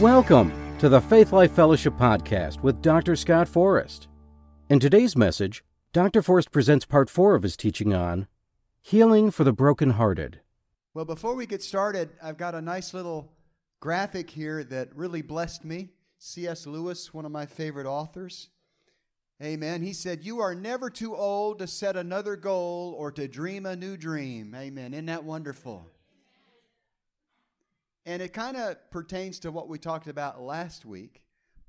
Welcome to the Faith Life Fellowship Podcast with Dr. Scott Forrest. In today's message, Dr. Forrest presents part four of his teaching on Healing for the Brokenhearted. Well, before we get started, I've got a nice little graphic here that really blessed me. C.S. Lewis, one of my favorite authors. Amen. He said, You are never too old to set another goal or to dream a new dream. Amen. Isn't that wonderful? And it kind of pertains to what we talked about last week,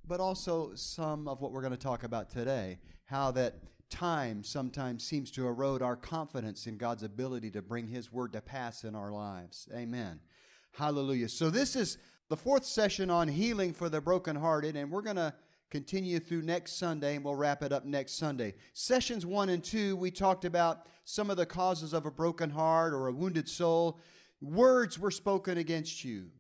but also some of what we're going to talk about today. How that time sometimes seems to erode our confidence in God's ability to bring His word to pass in our lives. Amen. Hallelujah. So, this is the fourth session on healing for the brokenhearted, and we're going to continue through next Sunday, and we'll wrap it up next Sunday. Sessions one and two, we talked about some of the causes of a broken heart or a wounded soul. Words were spoken against you.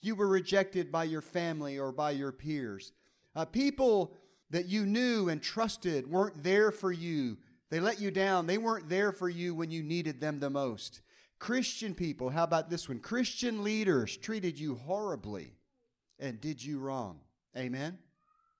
You were rejected by your family or by your peers. Uh, people that you knew and trusted weren't there for you. They let you down. They weren't there for you when you needed them the most. Christian people, how about this one? Christian leaders treated you horribly and did you wrong. Amen?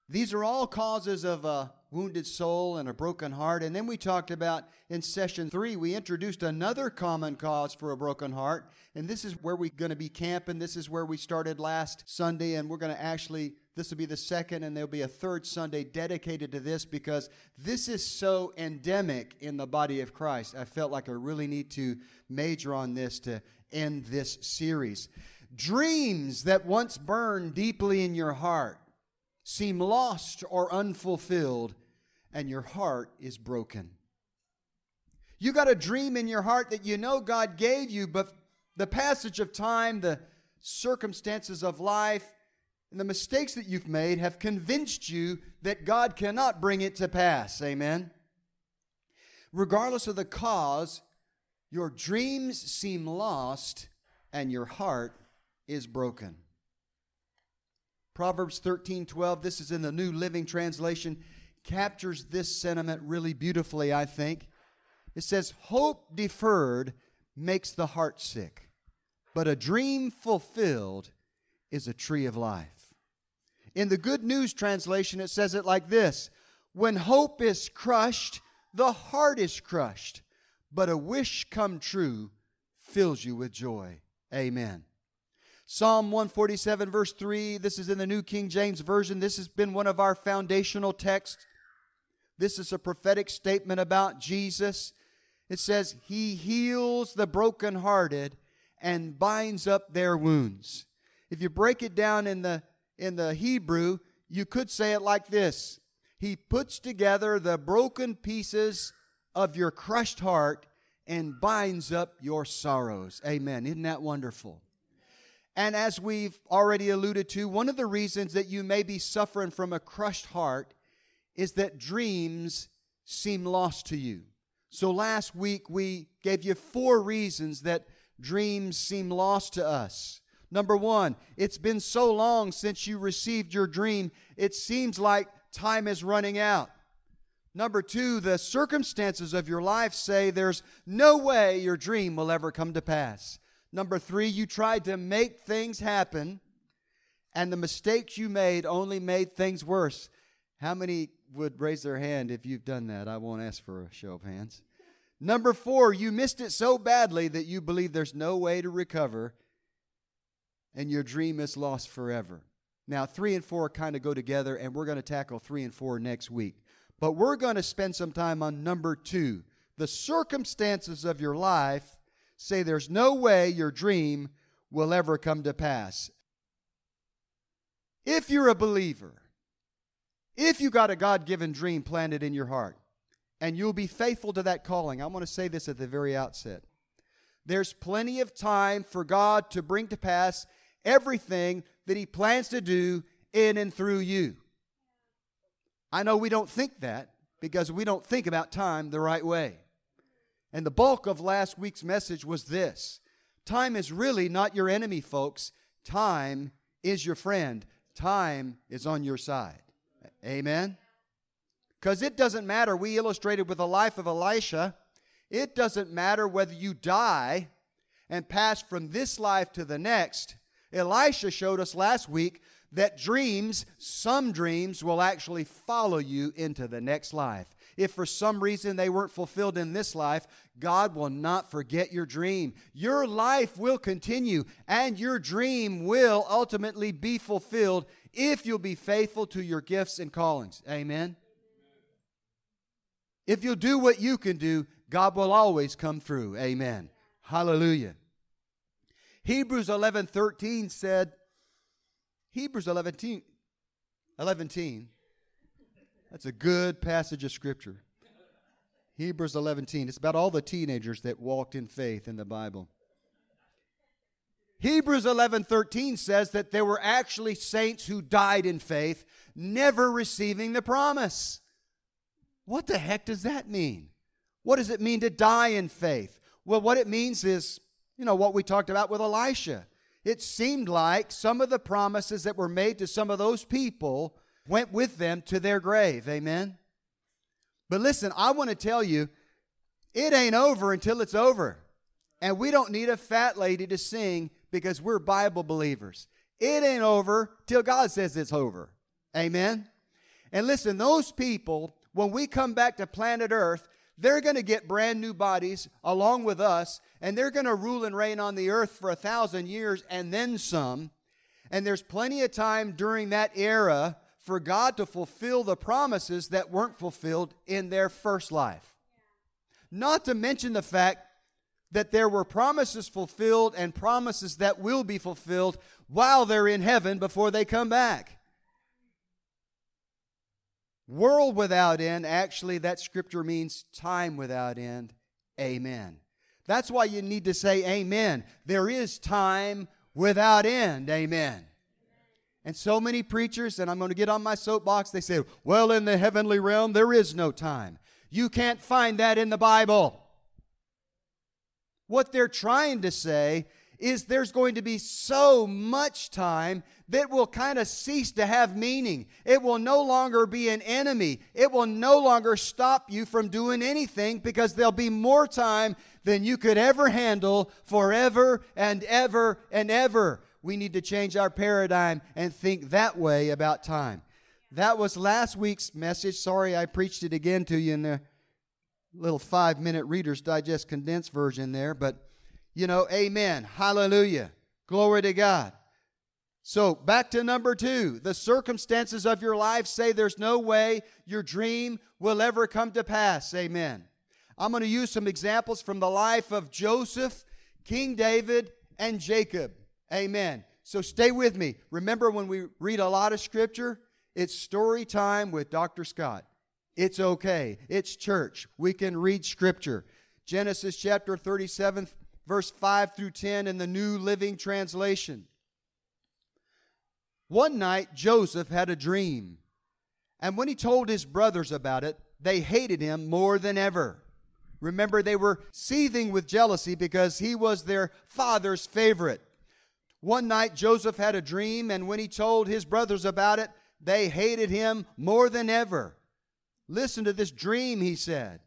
These are all causes of a wounded soul and a broken heart. And then we talked about in session three, we introduced another common cause for a broken heart. And this is where we're going to be camping. This is where we started last Sunday. And we're going to actually, this will be the second, and there'll be a third Sunday dedicated to this because this is so endemic in the body of Christ. I felt like I really need to major on this to end this series. Dreams that once burned deeply in your heart seem lost or unfulfilled, and your heart is broken. You got a dream in your heart that you know God gave you, but the passage of time, the circumstances of life, and the mistakes that you've made have convinced you that God cannot bring it to pass. Amen. Regardless of the cause, your dreams seem lost and your heart is broken. Proverbs 13 12, this is in the New Living Translation, captures this sentiment really beautifully, I think. It says, Hope deferred makes the heart sick, but a dream fulfilled is a tree of life. In the Good News Translation, it says it like this When hope is crushed, the heart is crushed, but a wish come true fills you with joy. Amen. Psalm 147, verse 3, this is in the New King James Version. This has been one of our foundational texts. This is a prophetic statement about Jesus. It says, He heals the brokenhearted and binds up their wounds. If you break it down in the, in the Hebrew, you could say it like this He puts together the broken pieces of your crushed heart and binds up your sorrows. Amen. Isn't that wonderful? And as we've already alluded to, one of the reasons that you may be suffering from a crushed heart is that dreams seem lost to you. So last week we gave you four reasons that dreams seem lost to us. Number one, it's been so long since you received your dream, it seems like time is running out. Number two, the circumstances of your life say there's no way your dream will ever come to pass. Number three, you tried to make things happen, and the mistakes you made only made things worse. How many would raise their hand if you've done that? I won't ask for a show of hands. Number four, you missed it so badly that you believe there's no way to recover, and your dream is lost forever. Now, three and four kind of go together, and we're going to tackle three and four next week. But we're going to spend some time on number two the circumstances of your life say there's no way your dream will ever come to pass. If you're a believer, if you got a God given dream planted in your heart, and you'll be faithful to that calling, I want to say this at the very outset. There's plenty of time for God to bring to pass everything that He plans to do in and through you. I know we don't think that because we don't think about time the right way. And the bulk of last week's message was this Time is really not your enemy, folks. Time is your friend. Time is on your side. Amen? Because it doesn't matter. We illustrated with the life of Elisha. It doesn't matter whether you die and pass from this life to the next. Elisha showed us last week that dreams, some dreams, will actually follow you into the next life. If for some reason they weren't fulfilled in this life, God will not forget your dream. Your life will continue, and your dream will ultimately be fulfilled if you'll be faithful to your gifts and callings. Amen. If you'll do what you can do, God will always come through. Amen. Hallelujah. Hebrews 11:13 said Hebrews 11, 11 That's a good passage of scripture. Hebrews 11:10. It's about all the teenagers that walked in faith in the Bible. Hebrews 11:13 says that there were actually saints who died in faith, never receiving the promise. What the heck does that mean? What does it mean to die in faith? Well, what it means is, you know, what we talked about with Elisha. It seemed like some of the promises that were made to some of those people went with them to their grave. Amen. But listen, I want to tell you, it ain't over until it's over. And we don't need a fat lady to sing because we're Bible believers. It ain't over till God says it's over. Amen. And listen, those people when we come back to planet Earth, they're going to get brand new bodies along with us, and they're going to rule and reign on the earth for a thousand years and then some. And there's plenty of time during that era for God to fulfill the promises that weren't fulfilled in their first life. Not to mention the fact that there were promises fulfilled and promises that will be fulfilled while they're in heaven before they come back. World without end, actually, that scripture means time without end. Amen. That's why you need to say amen. There is time without end. Amen. And so many preachers, and I'm going to get on my soapbox, they say, well, in the heavenly realm, there is no time. You can't find that in the Bible. What they're trying to say is there's going to be so much time that will kind of cease to have meaning. It will no longer be an enemy. It will no longer stop you from doing anything because there'll be more time than you could ever handle forever and ever and ever. We need to change our paradigm and think that way about time. That was last week's message. Sorry I preached it again to you in the little five minute Reader's Digest condensed version there, but you know, amen. Hallelujah. Glory to God. So, back to number two. The circumstances of your life say there's no way your dream will ever come to pass. Amen. I'm going to use some examples from the life of Joseph, King David, and Jacob. Amen. So, stay with me. Remember, when we read a lot of scripture, it's story time with Dr. Scott. It's okay. It's church. We can read scripture. Genesis chapter 37, verse 5 through 10 in the New Living Translation. One night, Joseph had a dream, and when he told his brothers about it, they hated him more than ever. Remember, they were seething with jealousy because he was their father's favorite. One night, Joseph had a dream, and when he told his brothers about it, they hated him more than ever. Listen to this dream, he said.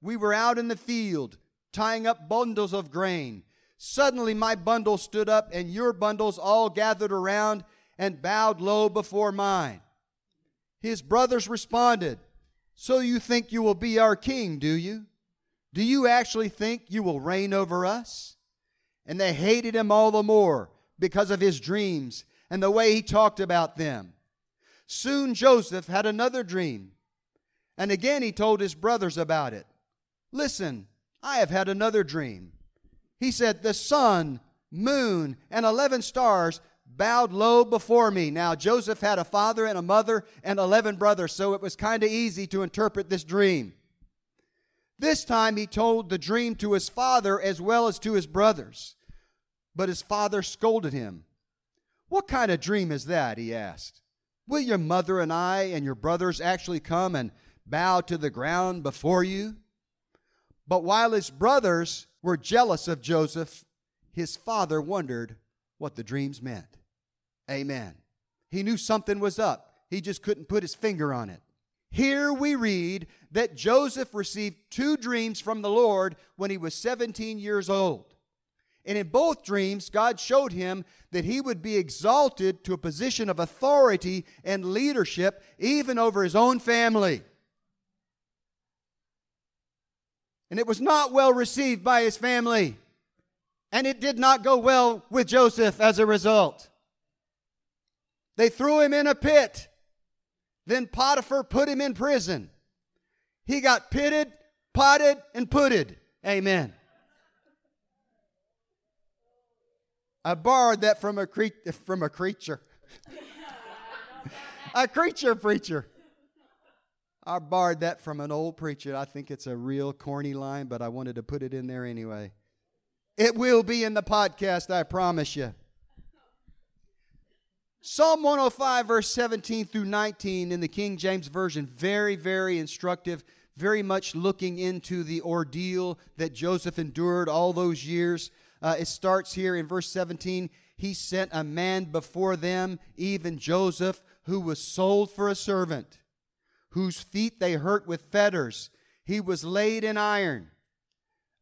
We were out in the field tying up bundles of grain. Suddenly my bundle stood up, and your bundles all gathered around and bowed low before mine. His brothers responded, So you think you will be our king, do you? Do you actually think you will reign over us? And they hated him all the more because of his dreams and the way he talked about them. Soon Joseph had another dream, and again he told his brothers about it. Listen, I have had another dream. He said, The sun, moon, and 11 stars bowed low before me. Now, Joseph had a father and a mother and 11 brothers, so it was kind of easy to interpret this dream. This time he told the dream to his father as well as to his brothers. But his father scolded him. What kind of dream is that? he asked. Will your mother and I and your brothers actually come and bow to the ground before you? But while his brothers were jealous of Joseph, his father wondered what the dreams meant. Amen. He knew something was up, he just couldn't put his finger on it. Here we read that Joseph received two dreams from the Lord when he was 17 years old. And in both dreams, God showed him that he would be exalted to a position of authority and leadership, even over his own family. And it was not well received by his family. And it did not go well with Joseph as a result. They threw him in a pit. Then Potiphar put him in prison. He got pitted, potted, and putted. Amen. I borrowed that from a, cre- from a creature. a creature preacher. I borrowed that from an old preacher. I think it's a real corny line, but I wanted to put it in there anyway. It will be in the podcast, I promise you. Psalm 105, verse 17 through 19 in the King James Version, very, very instructive, very much looking into the ordeal that Joseph endured all those years. Uh, it starts here in verse 17. He sent a man before them, even Joseph, who was sold for a servant, whose feet they hurt with fetters. He was laid in iron.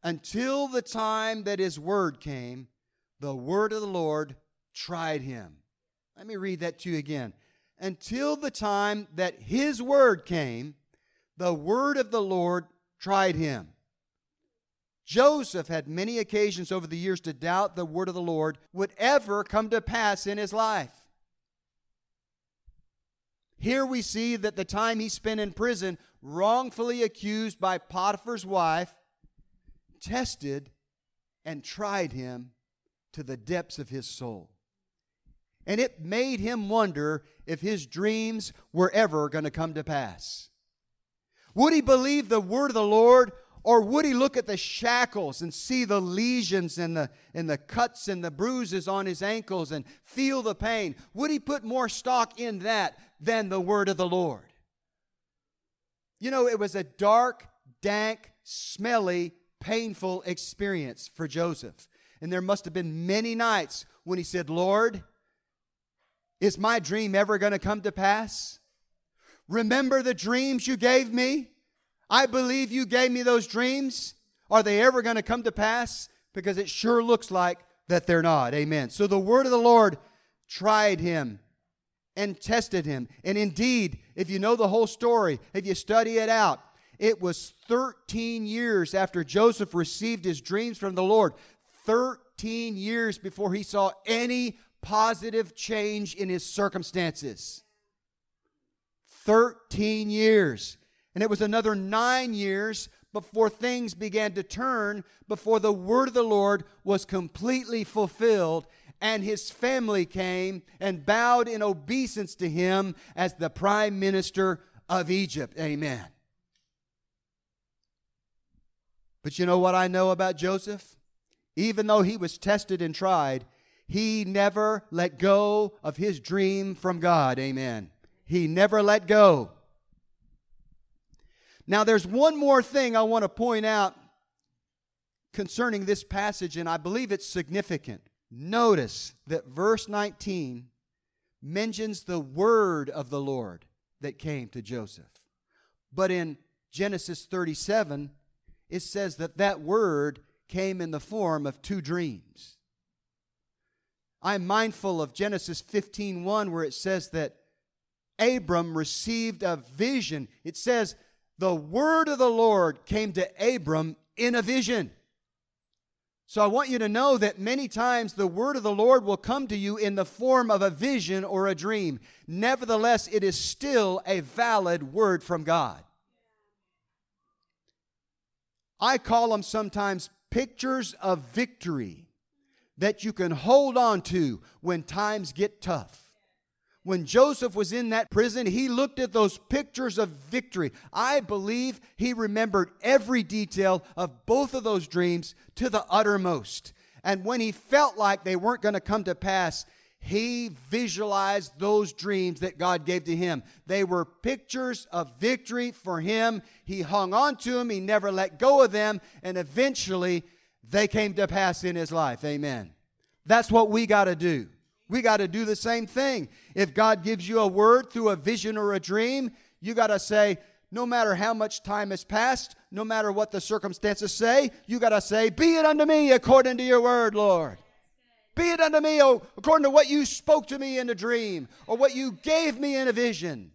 Until the time that his word came, the word of the Lord tried him. Let me read that to you again. Until the time that his word came, the word of the Lord tried him. Joseph had many occasions over the years to doubt the word of the Lord would ever come to pass in his life. Here we see that the time he spent in prison, wrongfully accused by Potiphar's wife, tested and tried him to the depths of his soul. And it made him wonder if his dreams were ever going to come to pass. Would he believe the word of the Lord or would he look at the shackles and see the lesions and the, and the cuts and the bruises on his ankles and feel the pain? Would he put more stock in that than the word of the Lord? You know, it was a dark, dank, smelly, painful experience for Joseph. And there must have been many nights when he said, Lord, is my dream ever going to come to pass? Remember the dreams you gave me? I believe you gave me those dreams. Are they ever going to come to pass? Because it sure looks like that they're not. Amen. So the word of the Lord tried him and tested him. And indeed, if you know the whole story, if you study it out, it was 13 years after Joseph received his dreams from the Lord, 13 years before he saw any positive change in his circumstances. 13 years. And it was another nine years before things began to turn, before the word of the Lord was completely fulfilled, and his family came and bowed in obeisance to him as the prime minister of Egypt. Amen. But you know what I know about Joseph? Even though he was tested and tried, he never let go of his dream from God. Amen. He never let go. Now, there's one more thing I want to point out concerning this passage, and I believe it's significant. Notice that verse 19 mentions the word of the Lord that came to Joseph. But in Genesis 37, it says that that word came in the form of two dreams. I'm mindful of Genesis 15:1 where it says that Abram received a vision. It says the word of the Lord came to Abram in a vision. So I want you to know that many times the word of the Lord will come to you in the form of a vision or a dream. Nevertheless, it is still a valid word from God. I call them sometimes pictures of victory that you can hold on to when times get tough when Joseph was in that prison, he looked at those pictures of victory. I believe he remembered every detail of both of those dreams to the uttermost. And when he felt like they weren't going to come to pass, he visualized those dreams that God gave to him. They were pictures of victory for him. He hung on to them, he never let go of them, and eventually they came to pass in his life. Amen. That's what we got to do. We got to do the same thing. If God gives you a word through a vision or a dream, you got to say, no matter how much time has passed, no matter what the circumstances say, you got to say, Be it unto me according to your word, Lord. Be it unto me oh, according to what you spoke to me in a dream or what you gave me in a vision.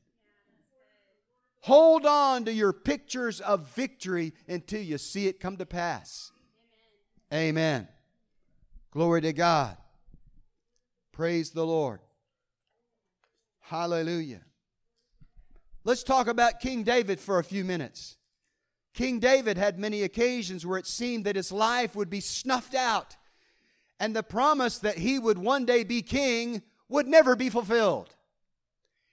Hold on to your pictures of victory until you see it come to pass. Amen. Amen. Glory to God. Praise the Lord. Hallelujah. Let's talk about King David for a few minutes. King David had many occasions where it seemed that his life would be snuffed out and the promise that he would one day be king would never be fulfilled.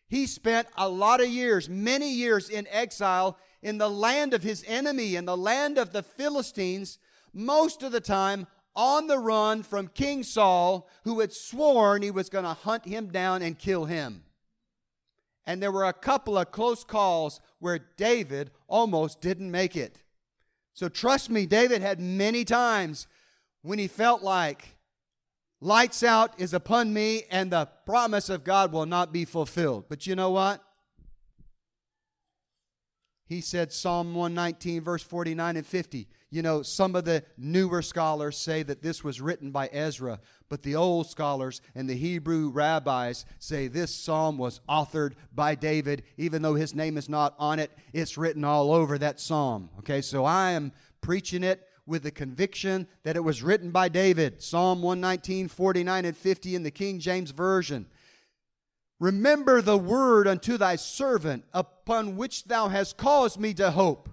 He spent a lot of years, many years in exile in the land of his enemy, in the land of the Philistines, most of the time on the run from King Saul, who had sworn he was going to hunt him down and kill him. And there were a couple of close calls where David almost didn't make it. So trust me, David had many times when he felt like lights out is upon me and the promise of God will not be fulfilled. But you know what? He said, Psalm 119, verse 49 and 50. You know, some of the newer scholars say that this was written by Ezra, but the old scholars and the Hebrew rabbis say this psalm was authored by David, even though his name is not on it. It's written all over that psalm. Okay, so I am preaching it with the conviction that it was written by David. Psalm 119, 49, and 50 in the King James Version. Remember the word unto thy servant, upon which thou hast caused me to hope.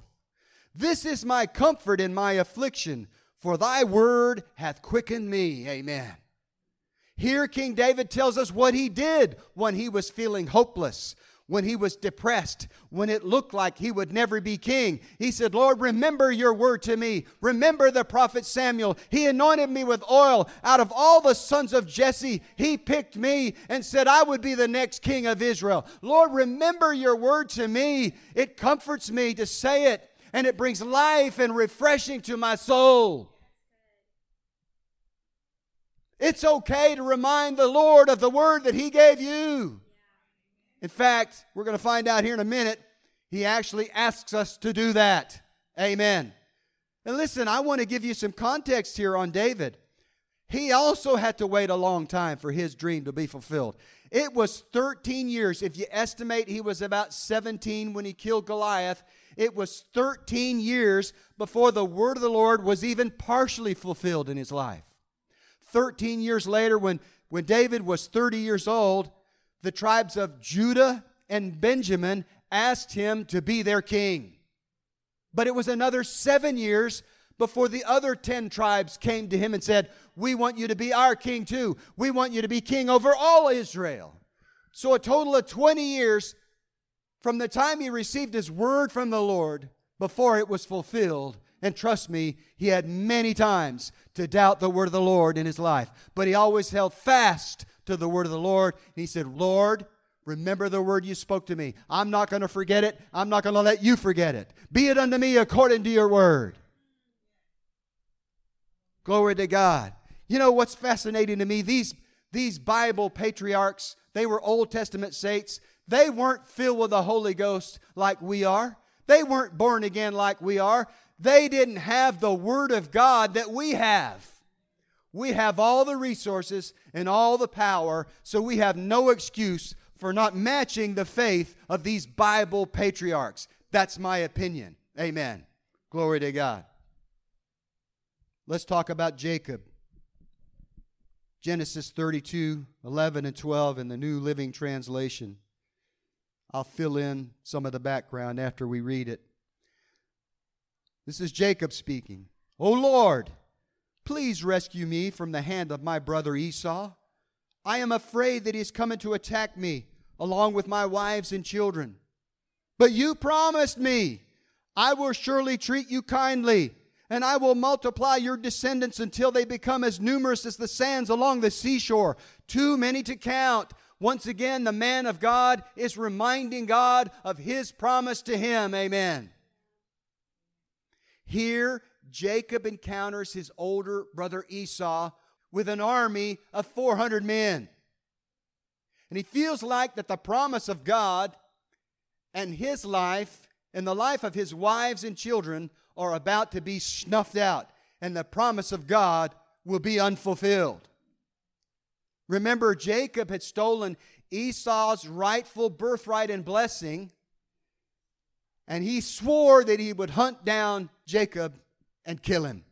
This is my comfort in my affliction, for thy word hath quickened me. Amen. Here, King David tells us what he did when he was feeling hopeless, when he was depressed, when it looked like he would never be king. He said, Lord, remember your word to me. Remember the prophet Samuel. He anointed me with oil. Out of all the sons of Jesse, he picked me and said, I would be the next king of Israel. Lord, remember your word to me. It comforts me to say it and it brings life and refreshing to my soul. It's okay to remind the Lord of the word that He gave you. In fact, we're going to find out here in a minute, He actually asks us to do that. Amen. And listen, I want to give you some context here on David. He also had to wait a long time for his dream to be fulfilled. It was 13 years. If you estimate he was about 17 when he killed Goliath, it was 13 years before the word of the Lord was even partially fulfilled in his life. 13 years later, when, when David was 30 years old, the tribes of Judah and Benjamin asked him to be their king. But it was another seven years before the other 10 tribes came to him and said, We want you to be our king too. We want you to be king over all Israel. So, a total of 20 years from the time he received his word from the Lord before it was fulfilled. And trust me, he had many times to doubt the word of the Lord in his life. But he always held fast to the word of the Lord. And he said, Lord, remember the word you spoke to me. I'm not going to forget it. I'm not going to let you forget it. Be it unto me according to your word. Glory to God. You know what's fascinating to me? These, these Bible patriarchs, they were Old Testament saints. They weren't filled with the Holy Ghost like we are. They weren't born again like we are. They didn't have the Word of God that we have. We have all the resources and all the power, so we have no excuse for not matching the faith of these Bible patriarchs. That's my opinion. Amen. Glory to God. Let's talk about Jacob. Genesis 32, 11 and 12 in the New Living Translation. I'll fill in some of the background after we read it. This is Jacob speaking. O Lord, please rescue me from the hand of my brother Esau. I am afraid that he is coming to attack me, along with my wives and children. But you promised me, I will surely treat you kindly, and I will multiply your descendants until they become as numerous as the sands along the seashore, too many to count. Once again, the man of God is reminding God of his promise to him. Amen. Here, Jacob encounters his older brother Esau with an army of 400 men. And he feels like that the promise of God and his life and the life of his wives and children are about to be snuffed out, and the promise of God will be unfulfilled. Remember, Jacob had stolen Esau's rightful birthright and blessing, and he swore that he would hunt down Jacob and kill him.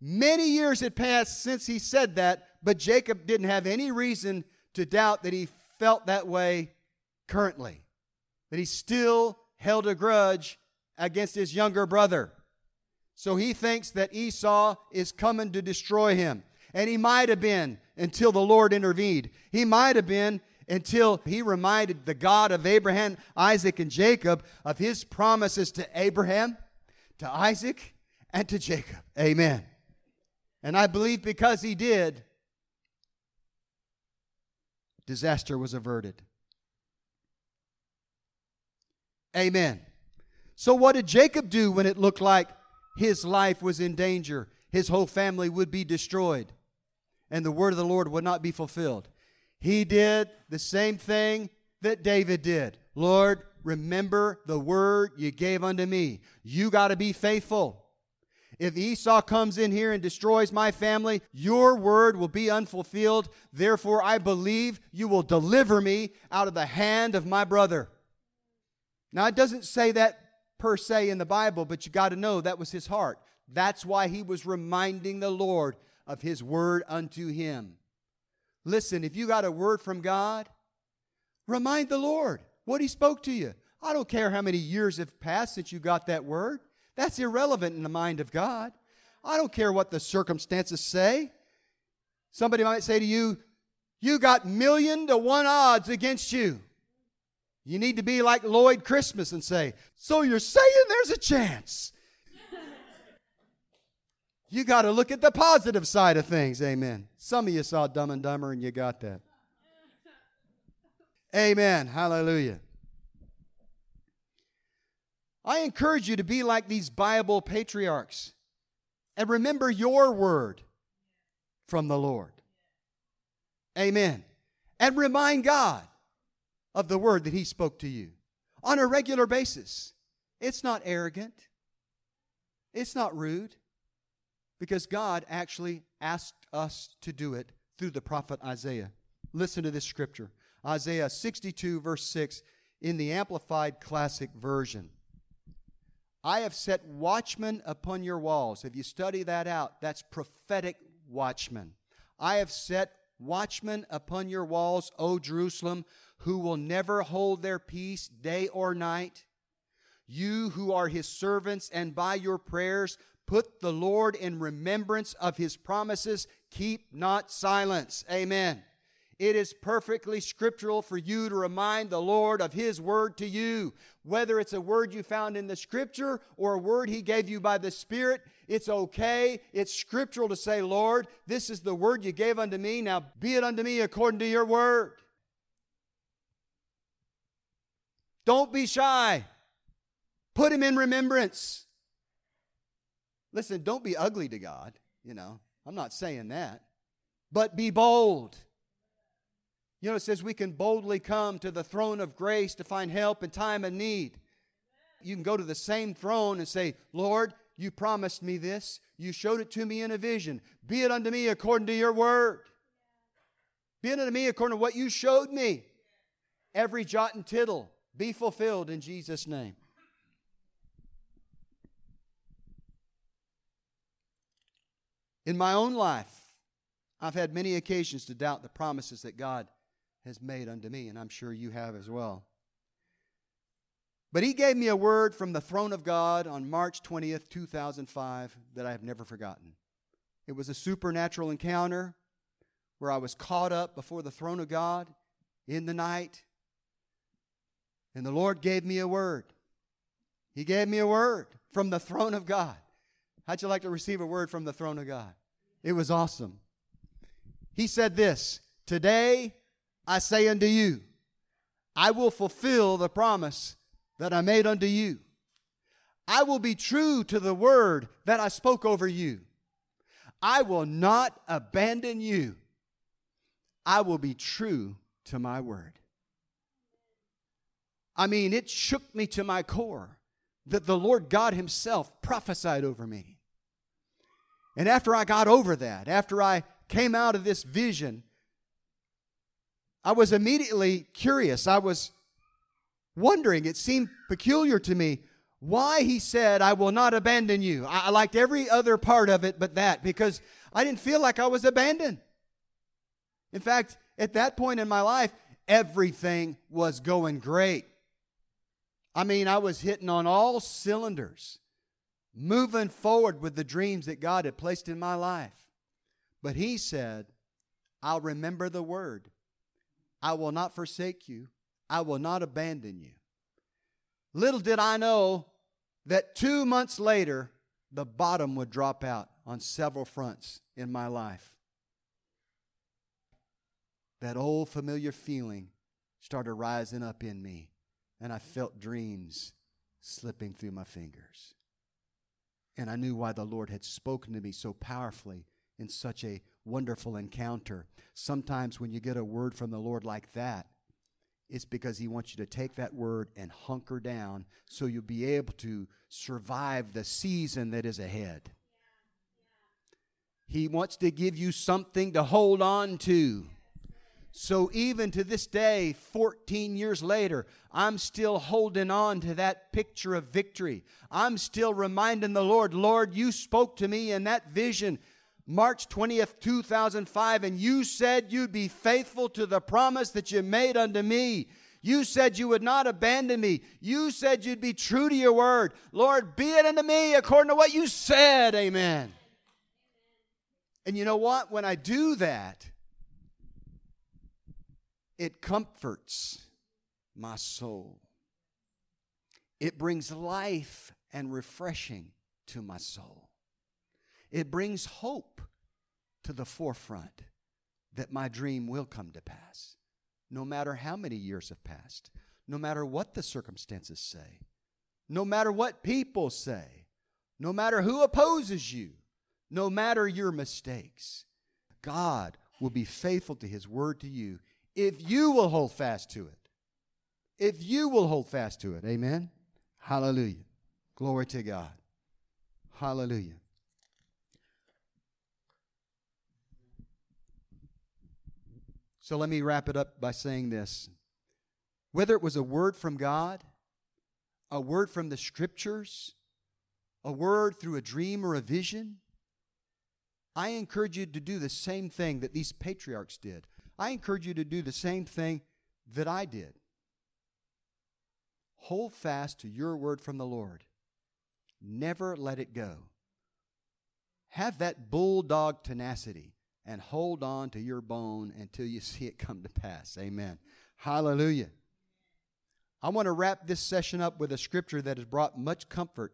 Many years had passed since he said that, but Jacob didn't have any reason to doubt that he felt that way currently, that he still held a grudge against his younger brother. So he thinks that Esau is coming to destroy him. And he might have been until the Lord intervened. He might have been until he reminded the God of Abraham, Isaac, and Jacob of his promises to Abraham, to Isaac, and to Jacob. Amen. And I believe because he did, disaster was averted. Amen. So, what did Jacob do when it looked like his life was in danger? His whole family would be destroyed, and the word of the Lord would not be fulfilled. He did the same thing that David did. Lord, remember the word you gave unto me. You got to be faithful. If Esau comes in here and destroys my family, your word will be unfulfilled. Therefore, I believe you will deliver me out of the hand of my brother. Now, it doesn't say that per se in the Bible, but you got to know that was his heart. That's why he was reminding the Lord of his word unto him. Listen, if you got a word from God, remind the Lord what he spoke to you. I don't care how many years have passed since you got that word. That's irrelevant in the mind of God. I don't care what the circumstances say. Somebody might say to you, You got million to one odds against you. You need to be like Lloyd Christmas and say, So you're saying there's a chance? You got to look at the positive side of things. Amen. Some of you saw Dumb and Dumber and you got that. Amen. Hallelujah. I encourage you to be like these Bible patriarchs and remember your word from the Lord. Amen. And remind God of the word that He spoke to you on a regular basis. It's not arrogant, it's not rude, because God actually asked us to do it through the prophet Isaiah. Listen to this scripture Isaiah 62, verse 6, in the Amplified Classic Version. I have set watchmen upon your walls. If you study that out, that's prophetic watchmen. I have set watchmen upon your walls, O Jerusalem, who will never hold their peace day or night. You who are his servants, and by your prayers put the Lord in remembrance of his promises, keep not silence. Amen. It is perfectly scriptural for you to remind the Lord of His word to you. Whether it's a word you found in the scripture or a word He gave you by the Spirit, it's okay. It's scriptural to say, Lord, this is the word you gave unto me. Now be it unto me according to your word. Don't be shy. Put Him in remembrance. Listen, don't be ugly to God. You know, I'm not saying that. But be bold. You know, it says we can boldly come to the throne of grace to find help in time of need. You can go to the same throne and say, Lord, you promised me this. You showed it to me in a vision. Be it unto me according to your word. Be it unto me according to what you showed me. Every jot and tittle be fulfilled in Jesus' name. In my own life, I've had many occasions to doubt the promises that God has made unto me, and I'm sure you have as well. But he gave me a word from the throne of God on March 20th, 2005, that I have never forgotten. It was a supernatural encounter where I was caught up before the throne of God in the night, and the Lord gave me a word. He gave me a word from the throne of God. How'd you like to receive a word from the throne of God? It was awesome. He said this Today I say unto you, I will fulfill the promise that I made unto you. I will be true to the word that I spoke over you. I will not abandon you. I will be true to my word. I mean, it shook me to my core that the Lord God Himself prophesied over me. And after I got over that, after I came out of this vision, I was immediately curious. I was wondering, it seemed peculiar to me why he said, I will not abandon you. I, liked every other part of it but that because I didn't feel like I was abandoned. In fact, at that point in my life, everything was going great. I mean, I was hitting on all cylinders, moving forward with the dreams that God had placed in my life. But he said, I'll remember the word. I will not forsake you. I will not abandon you. Little did I know that two months later, the bottom would drop out on several fronts in my life. That old familiar feeling started rising up in me, and I felt dreams slipping through my fingers. And I knew why the Lord had spoken to me so powerfully in such a wonderful encounter. Sometimes when you get a word from the Lord like that, it's because He wants you to take that word and hunker down so you'll be able to survive the season that is ahead. He wants to give you something to hold on to. So even to this day, 14 years later, I'm still holding on to that picture of victory. I'm still reminding the Lord, Lord, you spoke to me in that vision March 20th, 2005, and you said you'd be faithful to the promise that you made unto me. You said you would not abandon me. You said you'd be true to your word. Lord, be it unto me according to what you said. Amen. And you know what? When I do that, it comforts my soul. It brings life and refreshing to my soul. It brings hope to the forefront that my dream will come to pass, no matter how many years have passed, no matter what the circumstances say, no matter what people say, no matter who opposes you, no matter your mistakes. God will be faithful to his word to you if you will hold fast to it. If you will hold fast to it. Amen. Hallelujah. Glory to God. Hallelujah. So let me wrap it up by saying this. Whether it was a word from God, a word from the scriptures, a word through a dream or a vision, I encourage you to do the same thing that these patriarchs did. I encourage you to do the same thing that I did. Hold fast to your word from the Lord. Never let it go. Have that bulldog tenacity and hold on to your bone until you see it come to pass. Amen. Hallelujah. I want to wrap this session up with a scripture that has brought much comfort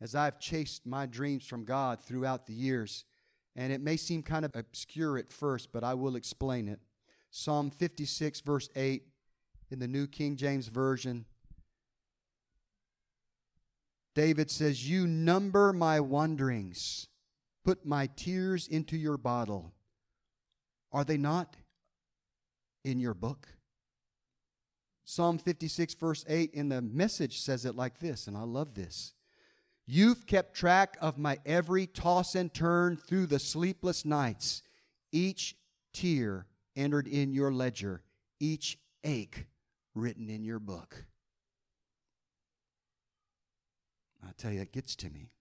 as I've chased my dreams from God throughout the years. And it may seem kind of obscure at first, but I will explain it. Psalm 56, verse 8, in the New King James Version. David says, You number my wanderings, put my tears into your bottle. Are they not in your book? Psalm 56, verse 8 in the message says it like this, and I love this. You've kept track of my every toss and turn through the sleepless nights. Each tear entered in your ledger, each ache written in your book. I tell you, it gets to me.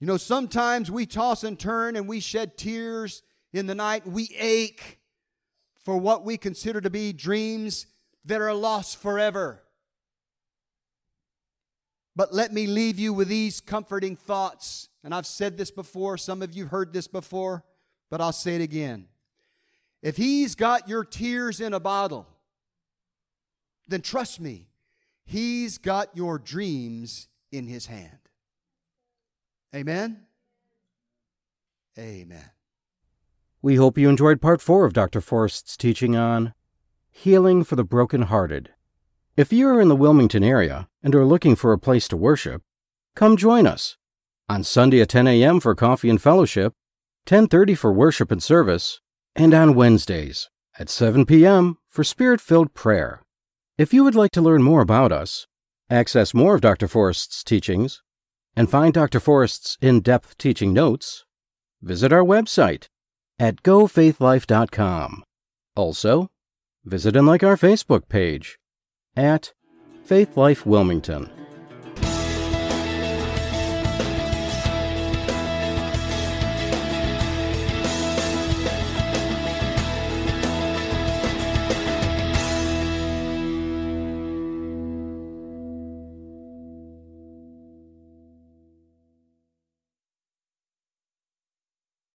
You know, sometimes we toss and turn and we shed tears in the night, we ache for what we consider to be dreams that are lost forever. But let me leave you with these comforting thoughts. And I've said this before, some of you heard this before, but I'll say it again. If He's got your tears in a bottle, then trust me, He's got your dreams in His hand. Amen? Amen. We hope you enjoyed part four of Dr. Forrest's teaching on healing for the brokenhearted. If you are in the Wilmington area and are looking for a place to worship, come join us on Sunday at 10 a.m. for coffee and fellowship, 10:30 for worship and service, and on Wednesdays at 7 p.m. for spirit-filled prayer. If you would like to learn more about us, access more of Dr. Forrest's teachings, and find Dr. Forrest's in depth teaching notes, visit our website at gofaithlife.com. Also, visit and like our Facebook page at Faith Life Wilmington.